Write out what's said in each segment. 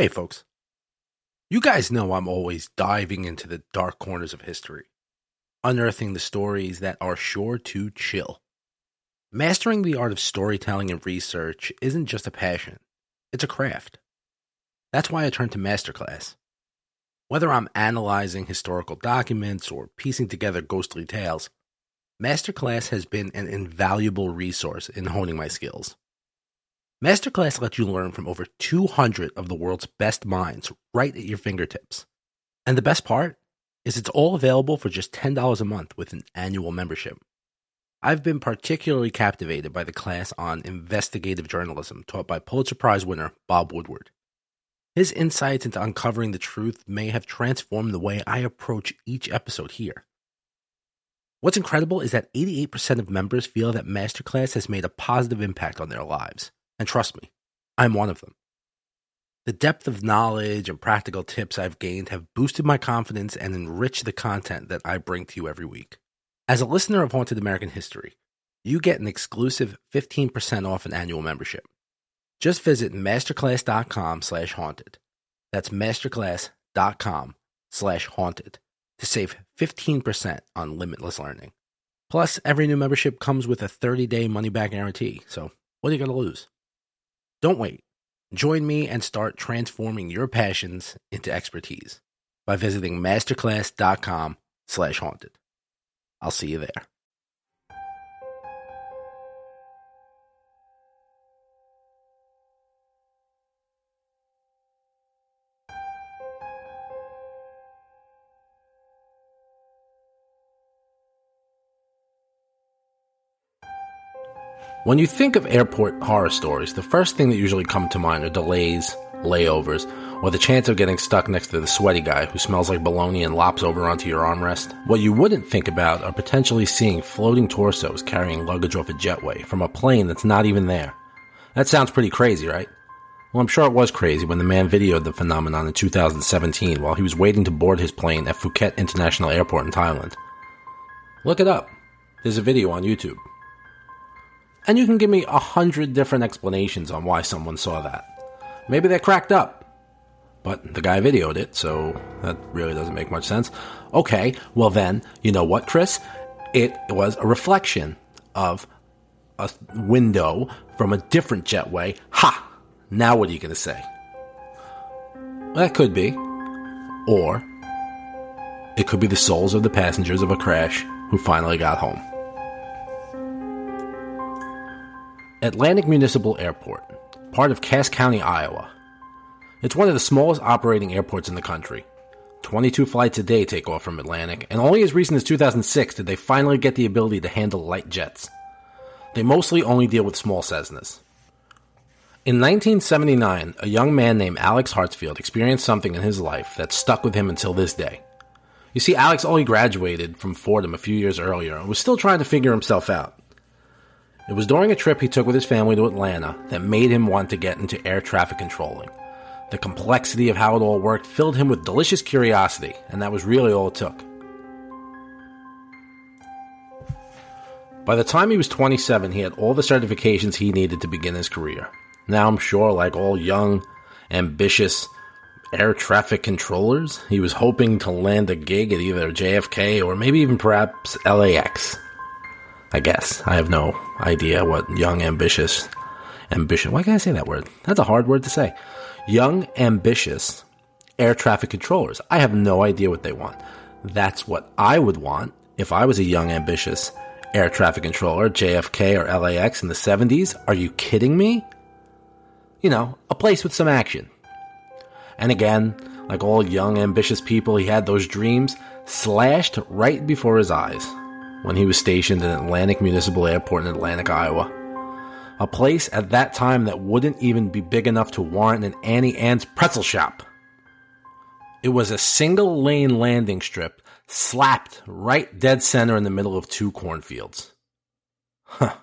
Hey, folks. You guys know I'm always diving into the dark corners of history, unearthing the stories that are sure to chill. Mastering the art of storytelling and research isn't just a passion, it's a craft. That's why I turn to Masterclass. Whether I'm analyzing historical documents or piecing together ghostly tales, Masterclass has been an invaluable resource in honing my skills. Masterclass lets you learn from over 200 of the world's best minds right at your fingertips. And the best part is it's all available for just $10 a month with an annual membership. I've been particularly captivated by the class on investigative journalism taught by Pulitzer Prize winner Bob Woodward. His insights into uncovering the truth may have transformed the way I approach each episode here. What's incredible is that 88% of members feel that Masterclass has made a positive impact on their lives. And trust me, I'm one of them. The depth of knowledge and practical tips I've gained have boosted my confidence and enriched the content that I bring to you every week. As a listener of Haunted American History, you get an exclusive 15% off an annual membership. Just visit masterclass.com slash haunted. That's masterclass.com slash haunted to save 15% on limitless learning. Plus, every new membership comes with a 30-day money-back guarantee, so what are you going to lose? Don't wait. Join me and start transforming your passions into expertise by visiting masterclass.com slash haunted. I'll see you there. When you think of airport horror stories, the first thing that usually come to mind are delays, layovers, or the chance of getting stuck next to the sweaty guy who smells like bologna and lops over onto your armrest. What you wouldn't think about are potentially seeing floating torsos carrying luggage off a jetway from a plane that's not even there. That sounds pretty crazy, right? Well, I'm sure it was crazy when the man videoed the phenomenon in 2017 while he was waiting to board his plane at Phuket International Airport in Thailand. Look it up. There's a video on YouTube. And you can give me a hundred different explanations on why someone saw that. Maybe they're cracked up. But the guy videoed it, so that really doesn't make much sense. Okay, well then, you know what, Chris? It was a reflection of a window from a different jetway. Ha! Now what are you going to say? That could be. Or it could be the souls of the passengers of a crash who finally got home. Atlantic Municipal Airport, part of Cass County, Iowa. It's one of the smallest operating airports in the country. 22 flights a day take off from Atlantic, and only as recent as 2006 did they finally get the ability to handle light jets. They mostly only deal with small Cessnas. In 1979, a young man named Alex Hartsfield experienced something in his life that stuck with him until this day. You see, Alex only graduated from Fordham a few years earlier and was still trying to figure himself out. It was during a trip he took with his family to Atlanta that made him want to get into air traffic controlling. The complexity of how it all worked filled him with delicious curiosity, and that was really all it took. By the time he was 27, he had all the certifications he needed to begin his career. Now, I'm sure, like all young, ambitious air traffic controllers, he was hoping to land a gig at either JFK or maybe even perhaps LAX. I guess. I have no idea what young, ambitious, ambition. Why can't I say that word? That's a hard word to say. Young, ambitious air traffic controllers. I have no idea what they want. That's what I would want if I was a young, ambitious air traffic controller, JFK or LAX in the 70s. Are you kidding me? You know, a place with some action. And again, like all young, ambitious people, he had those dreams slashed right before his eyes when he was stationed at Atlantic Municipal Airport in Atlantic, Iowa. A place at that time that wouldn't even be big enough to warrant an Auntie Anne's pretzel shop. It was a single lane landing strip slapped right dead center in the middle of two cornfields. Huh.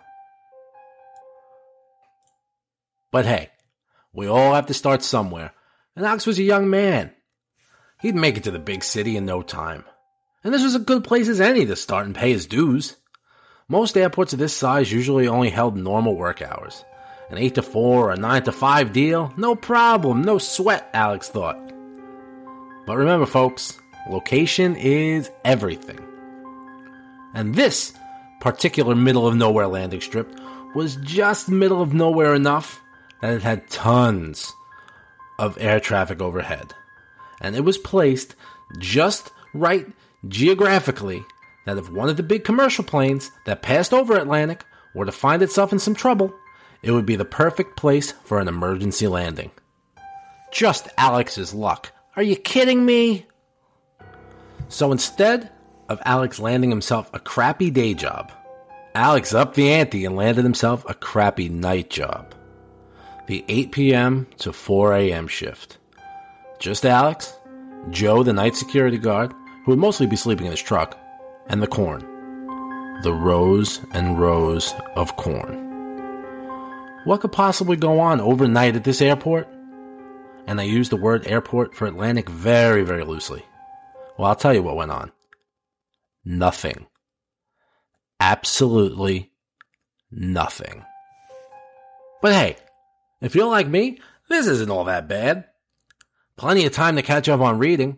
But hey, we all have to start somewhere, and Alex was a young man. He'd make it to the big city in no time and this was a good place as any to start and pay his dues. Most airports of this size usually only held normal work hours, An 8 to 4 or a 9 to 5 deal? No problem, no sweat, Alex thought. But remember, folks, location is everything. And this particular middle of nowhere landing strip was just middle of nowhere enough that it had tons of air traffic overhead. And it was placed just right geographically that if one of the big commercial planes that passed over Atlantic were to find itself in some trouble, it would be the perfect place for an emergency landing. Just Alex's luck. Are you kidding me? So instead of Alex landing himself a crappy day job, Alex upped the ante and landed himself a crappy night job. The 8 p.m. to 4 a.m. shift. Just Alex, Joe, the night security guard, who would mostly be sleeping in his truck, and the corn. The rows and rows of corn. What could possibly go on overnight at this airport? And I use the word airport for Atlantic very, very loosely. Well, I'll tell you what went on. Nothing. Absolutely nothing. But hey, if you're like me, this isn't all that bad. Plenty of time to catch up on reading.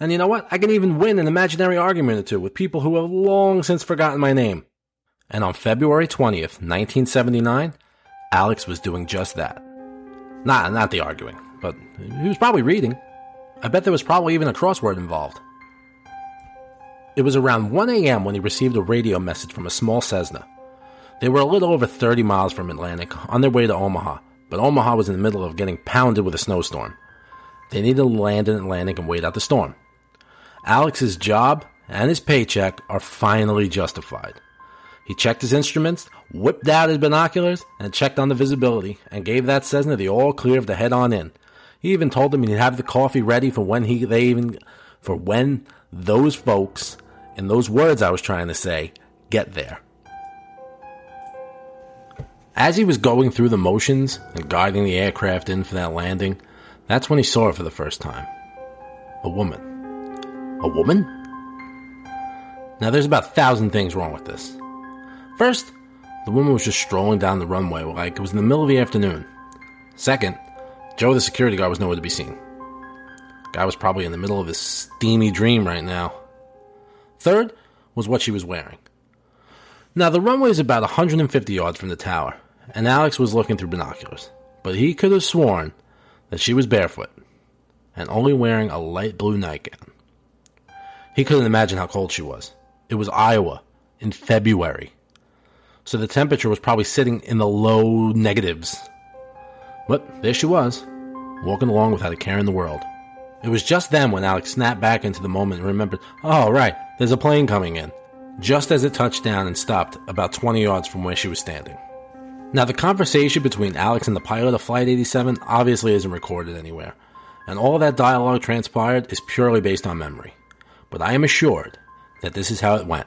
And you know what? I can even win an imaginary argument or two with people who have long since forgotten my name. And on February 20th, 1979, Alex was doing just that. Not, not the arguing, but he was probably reading. I bet there was probably even a crossword involved. It was around 1 a.m. when he received a radio message from a small Cessna. They were a little over 30 miles from Atlantic on their way to Omaha, but Omaha was in the middle of getting pounded with a snowstorm. They needed to land in Atlantic and wait out the storm. Alex's job and his paycheck are finally justified. He checked his instruments, whipped out his binoculars, and checked on the visibility, and gave that Cessna the all clear to head on in. He even told them he'd have the coffee ready for when he they even for when those folks and those words I was trying to say get there. As he was going through the motions and guiding the aircraft in for that landing, that's when he saw her for the first time. A woman. A woman? Now, there's about a thousand things wrong with this. First, the woman was just strolling down the runway like it was in the middle of the afternoon. Second, Joe, the security guard, was nowhere to be seen. Guy was probably in the middle of his steamy dream right now. Third was what she was wearing. Now, the runway is about 150 yards from the tower, and Alex was looking through binoculars, but he could have sworn that she was barefoot and only wearing a light blue nightgown. He couldn't imagine how cold she was. It was Iowa in February, so the temperature was probably sitting in the low negatives. But there she was, walking along without a care in the world. It was just then when Alex snapped back into the moment and remembered, oh, right, there's a plane coming in, just as it touched down and stopped about 20 yards from where she was standing. Now, the conversation between Alex and the pilot of Flight 87 obviously isn't recorded anywhere, and all that dialogue transpired is purely based on memory. But I am assured that this is how it went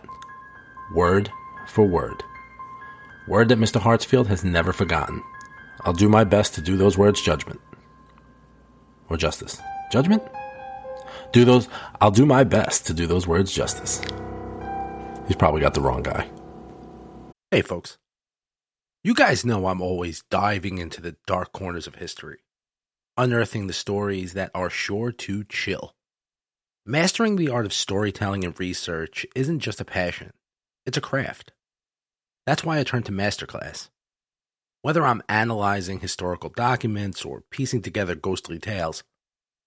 word for word. Word that Mr. Hartsfield has never forgotten. I'll do my best to do those words judgment. Or justice. Judgment? Do those, I'll do my best to do those words justice. He's probably got the wrong guy. Hey, folks. You guys know I'm always diving into the dark corners of history, unearthing the stories that are sure to chill. Mastering the art of storytelling and research isn't just a passion, it's a craft. That's why I turned to Masterclass. Whether I'm analyzing historical documents or piecing together ghostly tales,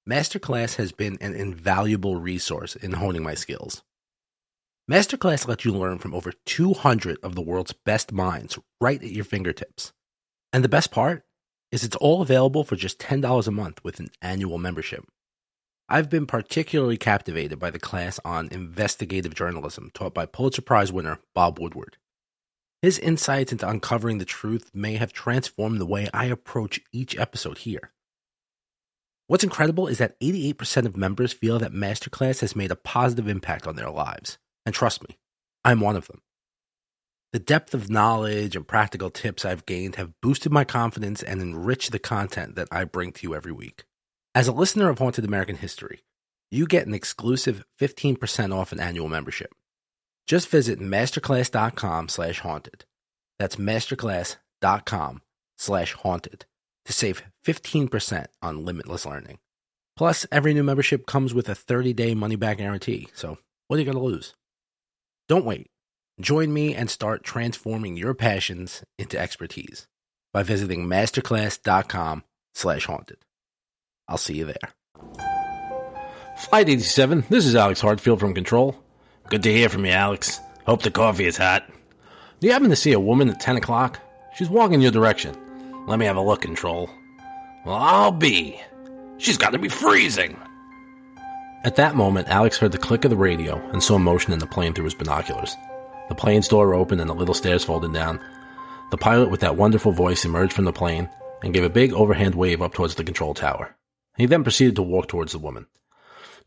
Masterclass has been an invaluable resource in honing my skills. Masterclass lets you learn from over 200 of the world's best minds right at your fingertips. And the best part is it's all available for just $10 a month with an annual membership. I've been particularly captivated by the class on investigative journalism taught by Pulitzer Prize winner Bob Woodward. His insights into uncovering the truth may have transformed the way I approach each episode here. What's incredible is that 88% of members feel that Masterclass has made a positive impact on their lives. And trust me, I'm one of them. The depth of knowledge and practical tips I've gained have boosted my confidence and enriched the content that I bring to you every week. As a listener of Haunted American History, you get an exclusive 15% off an annual membership. Just visit masterclass.com slash haunted. That's masterclass.com slash haunted to save 15% on limitless learning. Plus, every new membership comes with a 30-day money-back guarantee, so what are you going to lose? Don't wait. Join me and start transforming your passions into expertise by visiting masterclass.com slash haunted. I'll see you there. Flight 87, this is Alex Hartsfield from Control. Good to hear from you, Alex. Hope the coffee is hot. Do you happen to see a woman at 10 o'clock? She's walking in your direction. Let me have a look, Control. Well, I'll be. She's got to be freezing. At that moment, Alex heard the click of the radio and saw motion in the plane through his binoculars. The plane's door opened and the little stairs folded down. The pilot, with that wonderful voice, emerged from the plane and gave a big overhand wave up towards the control tower. He then proceeded to walk towards the woman.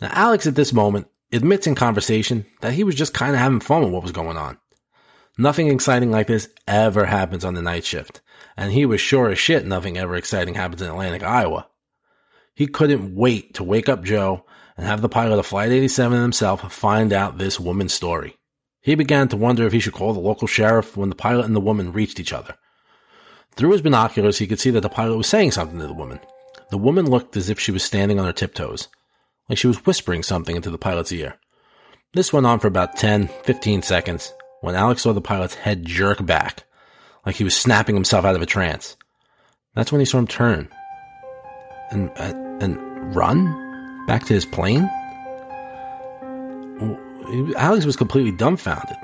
Now, Alex at this moment admits in conversation that he was just kind of having fun with what was going on. Nothing exciting like this ever happens on the night shift, and he was sure as shit nothing ever exciting happens in Atlantic, Iowa. He couldn't wait to wake up Joe and have the pilot of Flight 87 himself find out this woman's story. He began to wonder if he should call the local sheriff when the pilot and the woman reached each other. Through his binoculars, he could see that the pilot was saying something to the woman. The woman looked as if she was standing on her tiptoes like she was whispering something into the pilot's ear. This went on for about 10, 15 seconds when Alex saw the pilot's head jerk back, like he was snapping himself out of a trance. That's when he saw him turn and, uh, and run back to his plane. Alex was completely dumbfounded.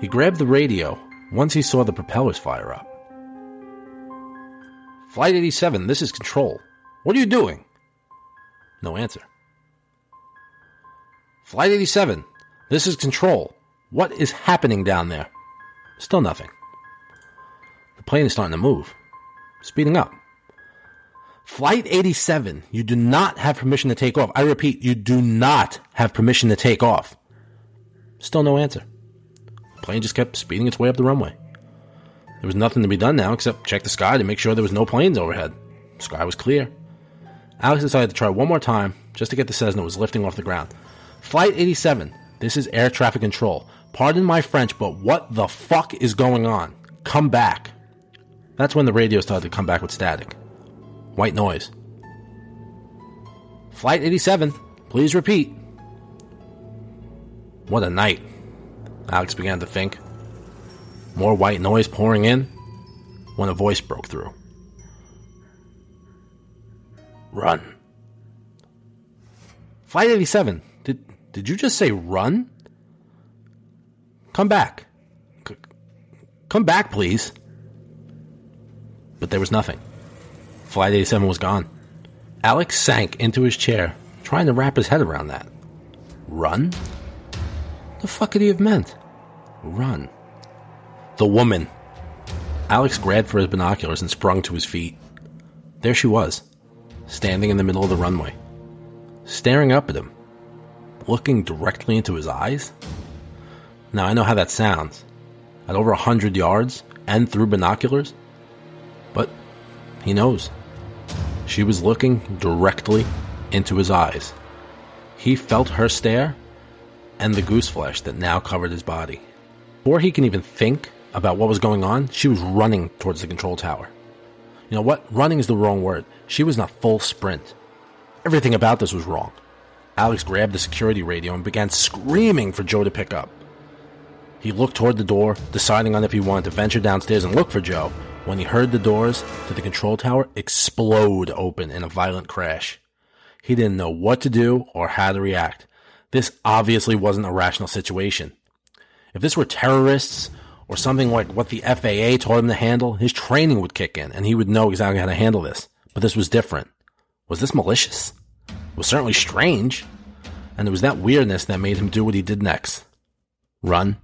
He grabbed the radio once he saw the propellers fire up. Flight 87, this is control. What are you doing? No answer. Flight 87, this is control. What is happening down there? Still nothing. The plane is starting to move, speeding up. Flight 87, you do not have permission to take off. I repeat, you do not have permission to take off. Still no answer. The plane just kept speeding its way up the runway. There was nothing to be done now except check the sky to make sure there was no planes overhead. The sky was clear. Alex decided to try one more time just to get the Cessna was lifting off the ground. Flight 87, this is air traffic control. Pardon my French, but what the fuck is going on? Come back. That's when the radio started to come back with static. White noise. Flight 87, please repeat. What a night. Alex began to think. More white noise pouring in when a voice broke through. Run. Flight 87. Did did you just say run? Come back. C- come back, please. But there was nothing. Flight 87 was gone. Alex sank into his chair, trying to wrap his head around that. Run? The fuck could he have meant? Run. The woman. Alex grabbed for his binoculars and sprung to his feet. There she was, standing in the middle of the runway, staring up at him, looking directly into his eyes. Now, I know how that sounds at over a hundred yards and through binoculars, but he knows. She was looking directly into his eyes. He felt her stare and the goose flesh that now covered his body. Before he can even think about what was going on, she was running towards the control tower. You know what? Running is the wrong word. She was in a full sprint. Everything about this was wrong. Alex grabbed the security radio and began screaming for Joe to pick up. He looked toward the door, deciding on if he wanted to venture downstairs and look for Joe, when he heard the doors to the control tower explode open in a violent crash. He didn't know what to do or how to react. This obviously wasn't a rational situation. If this were terrorists or something like what the FAA told him to handle, his training would kick in and he would know exactly how to handle this. But this was different. Was this malicious? It was certainly strange. And it was that weirdness that made him do what he did next run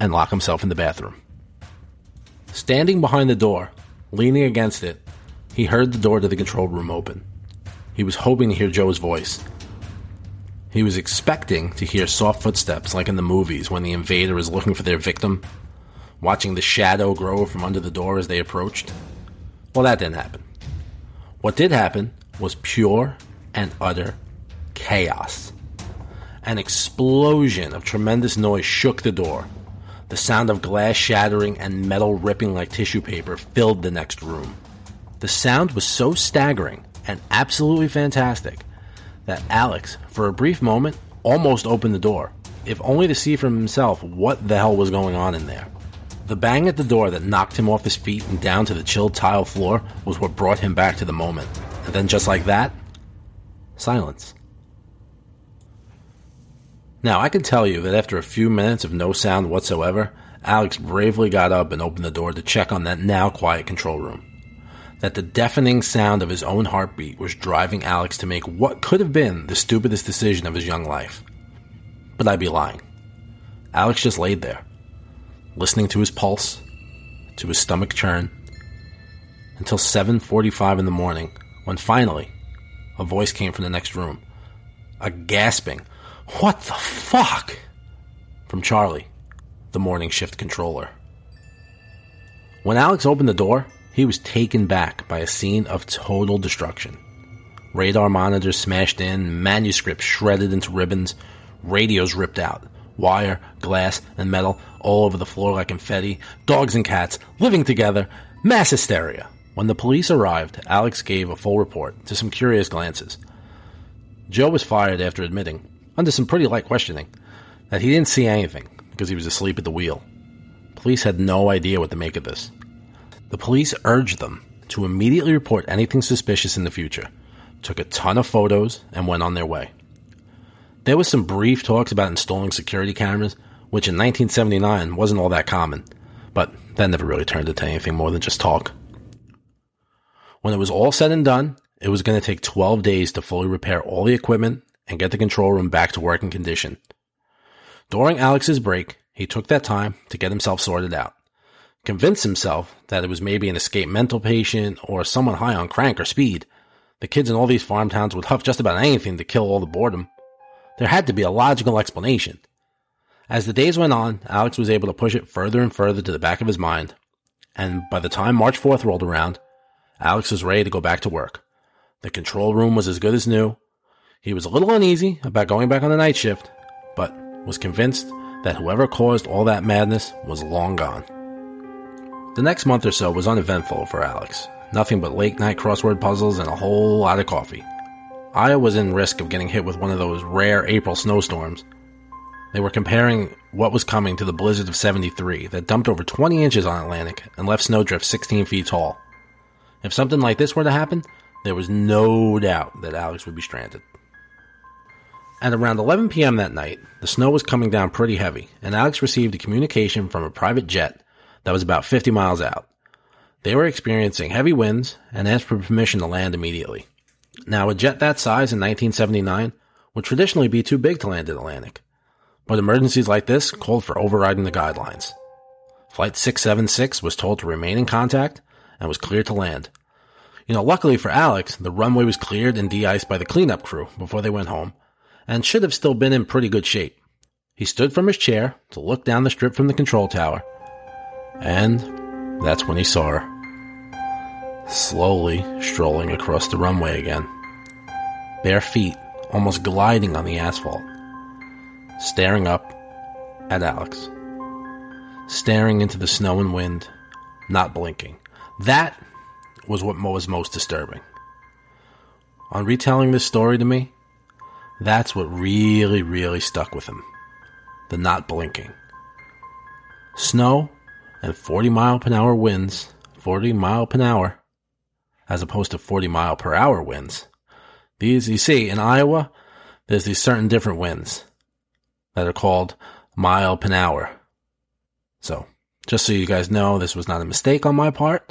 and lock himself in the bathroom. Standing behind the door, leaning against it, he heard the door to the control room open. He was hoping to hear Joe's voice. He was expecting to hear soft footsteps like in the movies when the invader is looking for their victim watching the shadow grow from under the door as they approached? Well, that didn't happen. What did happen was pure and utter chaos. An explosion of tremendous noise shook the door. The sound of glass shattering and metal ripping like tissue paper filled the next room. The sound was so staggering and absolutely fantastic that Alex, for a brief moment, almost opened the door, if only to see for himself what the hell was going on in there. The bang at the door that knocked him off his feet and down to the chilled tile floor was what brought him back to the moment. And then, just like that, silence. Now, I can tell you that after a few minutes of no sound whatsoever, Alex bravely got up and opened the door to check on that now quiet control room. That the deafening sound of his own heartbeat was driving Alex to make what could have been the stupidest decision of his young life. But I'd be lying. Alex just laid there, listening to his pulse, to his stomach churn, until 7:45 in the morning, when finally a voice came from the next room. A gasping, "What the fuck?" from Charlie, the morning shift controller. When Alex opened the door, he was taken back by a scene of total destruction. Radar monitors smashed in, manuscripts shredded into ribbons, radios ripped out, wire, glass, and metal all over the floor like confetti, dogs and cats living together, mass hysteria. When the police arrived, Alex gave a full report to some curious glances. Joe was fired after admitting, under some pretty light questioning, that he didn't see anything because he was asleep at the wheel. Police had no idea what to make of this. The police urged them to immediately report anything suspicious in the future, took a ton of photos, and went on their way. There was some brief talks about installing security cameras, which in 1979 wasn't all that common, but that never really turned into anything more than just talk. When it was all said and done, it was going to take 12 days to fully repair all the equipment and get the control room back to working condition. During Alex's break, he took that time to get himself sorted out. convince himself that it was maybe an escaped mental patient or someone high on crank or speed. The kids in all these farm towns would huff just about anything to kill all the boredom. There had to be a logical explanation. As the days went on, Alex was able to push it further and further to the back of his mind, and by the time March 4th rolled around, Alex was ready to go back to work. The control room was as good as new. He was a little uneasy about going back on the night shift, but was convinced that whoever caused all that madness was long gone. The next month or so was uneventful for Alex. Nothing but late night crossword puzzles and a whole lot of coffee. Iowa was in risk of getting hit with one of those rare April snowstorms. They were comparing what was coming to the blizzard of 73 that dumped over 20 inches on Atlantic and left snowdrift 16 feet tall. If something like this were to happen, there was no doubt that Alex would be stranded. At around 11 p.m. that night, the snow was coming down pretty heavy, and Alex received a communication from a private jet that was about 50 miles out. They were experiencing heavy winds and asked for permission to land immediately. Now, a jet that size in 1979 would traditionally be too big to land in Atlantic, but emergencies like this called for overriding the guidelines. Flight 676 was told to remain in contact and was cleared to land. You know, luckily for Alex, the runway was cleared and de-iced by the cleanup crew before they went home, and should have still been in pretty good shape. He stood from his chair to look down the strip from the control tower, and that's when he saw her slowly strolling across the runway again. Bare feet, almost gliding on the asphalt. Staring up at Alex. Staring into the snow and wind, not blinking. That was what was most disturbing. On retelling this story to me, that's what really, really stuck with him. The not blinking. Snow and 40 mile per hour winds, 40 mile per hour, as opposed to 40 mile per hour winds. These, you see, in Iowa, there's these certain different winds that are called mile per hour. So, just so you guys know, this was not a mistake on my part.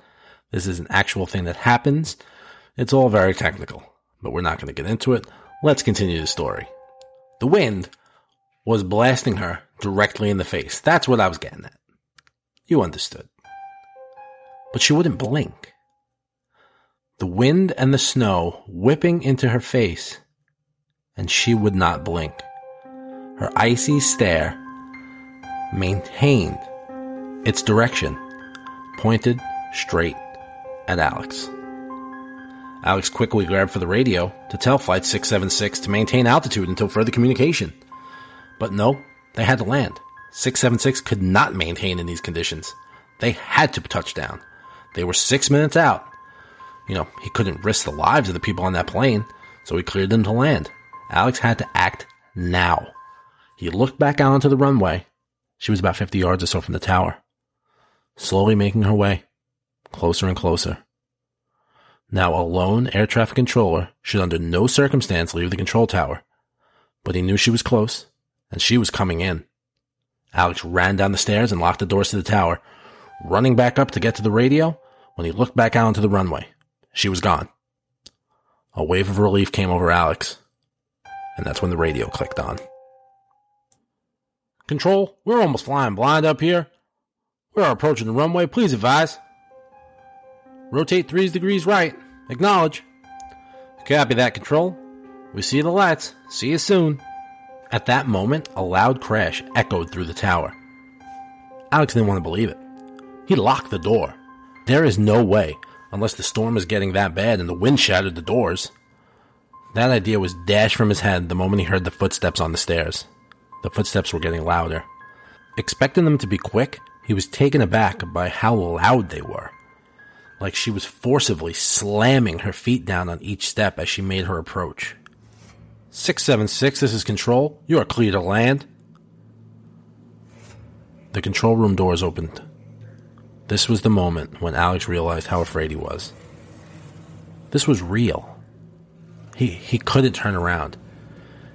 This is an actual thing that happens. It's all very technical, but we're not going to get into it. Let's continue the story. The wind was blasting her directly in the face. That's what I was getting at. You understood. But she wouldn't blink. The wind and the snow whipping into her face, and she would not blink. Her icy stare maintained its direction, pointed straight at Alex. Alex quickly grabbed for the radio to tell Flight 676 to maintain altitude until further communication. But no, they had to land. 676 could not maintain in these conditions. They had to touch down. They were six minutes out. You know, he couldn't risk the lives of the people on that plane, so he cleared them to land. Alex had to act now. He looked back out onto the runway. She was about 50 yards or so from the tower, slowly making her way closer and closer. Now, a lone air traffic controller should under no circumstance leave the control tower, but he knew she was close, and she was coming in. Alex ran down the stairs and locked the doors to the tower, running back up to get to the radio when he looked back out onto the runway. She was gone. A wave of relief came over Alex, and that's when the radio clicked on. Control, we're almost flying blind up here. We are approaching the runway. Please advise. Rotate three degrees right. Acknowledge. Copy that, Control. We see the lights. See you soon. At that moment, a loud crash echoed through the tower. Alex didn't want to believe it. He locked the door. There is no way, unless the storm is getting that bad and the wind shattered the doors. That idea was dashed from his head the moment he heard the footsteps on the stairs. The footsteps were getting louder. Expecting them to be quick, he was taken aback by how loud they were. Like she was forcibly slamming her feet down on each step as she made her approach. 676, this is Control. You are clear to land. The control room doors opened. This was the moment when Alex realized how afraid he was. This was real. He, he couldn't turn around.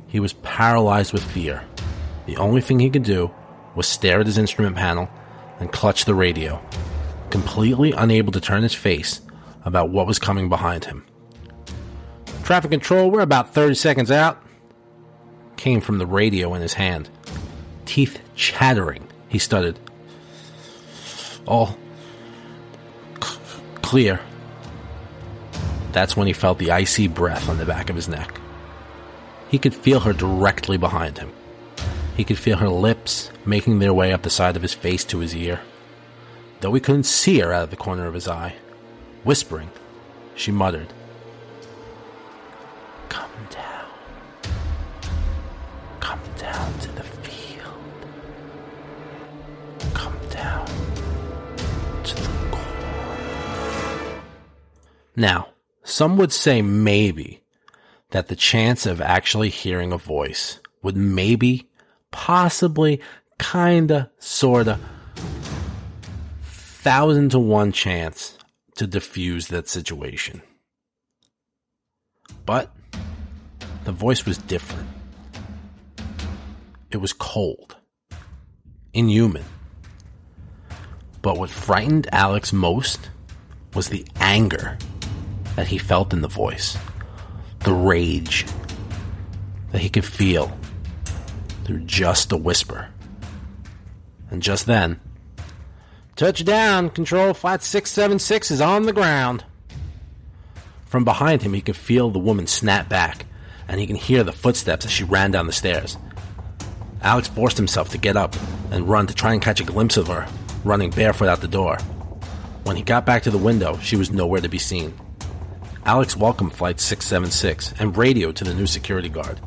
He was paralyzed with fear. The only thing he could do was stare at his instrument panel and clutch the radio, completely unable to turn his face about what was coming behind him. Traffic control, we're about 30 seconds out. Came from the radio in his hand. Teeth chattering, he stuttered. All clear. That's when he felt the icy breath on the back of his neck. He could feel her directly behind him. He could feel her lips making their way up the side of his face to his ear. Though he couldn't see her out of the corner of his eye, whispering, she muttered, Now, some would say maybe that the chance of actually hearing a voice would maybe, possibly, kinda, sorta, thousand to one chance to diffuse that situation. But the voice was different. It was cold, inhuman. But what frightened Alex most was the anger that he felt in the voice, the rage that he could feel through just a whisper. And just then, touchdown, control flight 676 is on the ground. From behind him, he could feel the woman snap back, and he can hear the footsteps as she ran down the stairs. Alex forced himself to get up and run to try and catch a glimpse of her, running barefoot out the door. When he got back to the window, she was nowhere to be seen. Alex welcomed Flight 676 and radioed to the new security guard.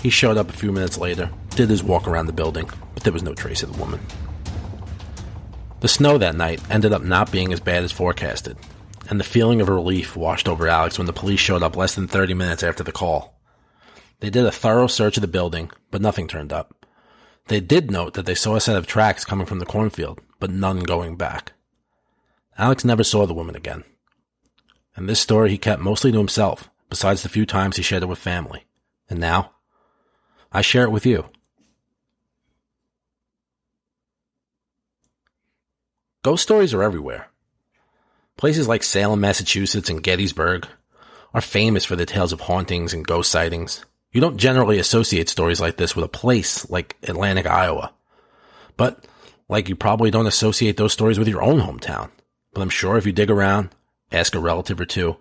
He showed up a few minutes later, did his walk around the building, but there was no trace of the woman. The snow that night ended up not being as bad as forecasted, and the feeling of relief washed over Alex when the police showed up less than 30 minutes after the call. They did a thorough search of the building, but nothing turned up. They did note that they saw a set of tracks coming from the cornfield, but none going back. Alex never saw the woman again. And this story he kept mostly to himself, besides the few times he shared it with family. And now, I share it with you. Ghost stories are everywhere. Places like Salem, Massachusetts and Gettysburg are famous for the tales of hauntings and ghost sightings. You don't generally associate stories like this with a place like Atlantic, Iowa. But, like you probably don't associate those stories with your own hometown. But I'm sure if you dig around, ask a relative or two,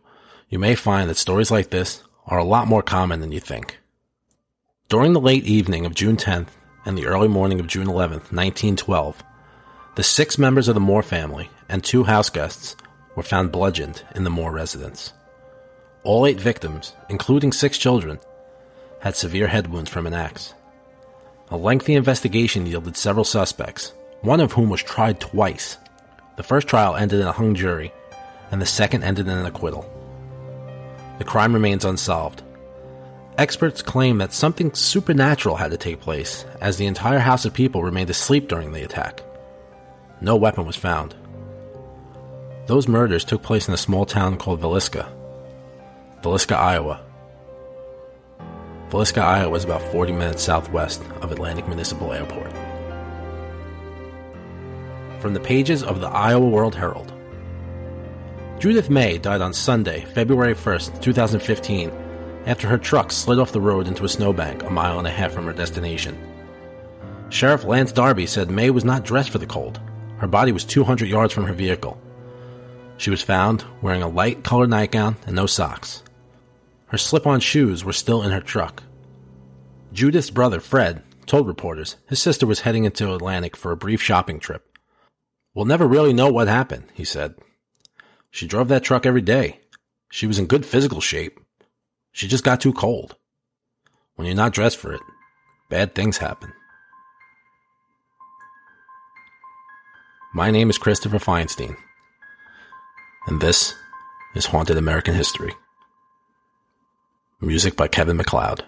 you may find that stories like this are a lot more common than you think. During the late evening of June 10th and the early morning of June 11th, 1912, the six members of the Moore family and two house guests were found bludgeoned in the Moore residence. All eight victims, including six children, had severe head wounds from an axe. A lengthy investigation yielded several suspects, one of whom was tried twice. The first trial ended in a hung jury, and the second ended in an acquittal. The crime remains unsolved. Experts claim that something supernatural had to take place, as the entire house of people remained asleep during the attack. No weapon was found. Those murders took place in a small town called Villisca, Villisca, Iowa. Villisca, Iowa is about 40 minutes southwest of Atlantic Municipal Airport. From the pages of the Iowa World Herald. Judith May died on Sunday, February 1st, 2015, after her truck slid off the road into a snowbank a mile and a half from her destination. Sheriff Lance Darby said May was not dressed for the cold. Her body was 200 yards from her vehicle. She was found wearing a light colored nightgown and no socks. Her slip on shoes were still in her truck. Judith's brother, Fred, told reporters his sister was heading into Atlantic for a brief shopping trip. We'll never really know what happened, he said. She drove that truck every day. She was in good physical shape. She just got too cold. When you're not dressed for it, bad things happen. My name is Christopher Feinstein, and this is Haunted American History. Music by Kevin MacLeod.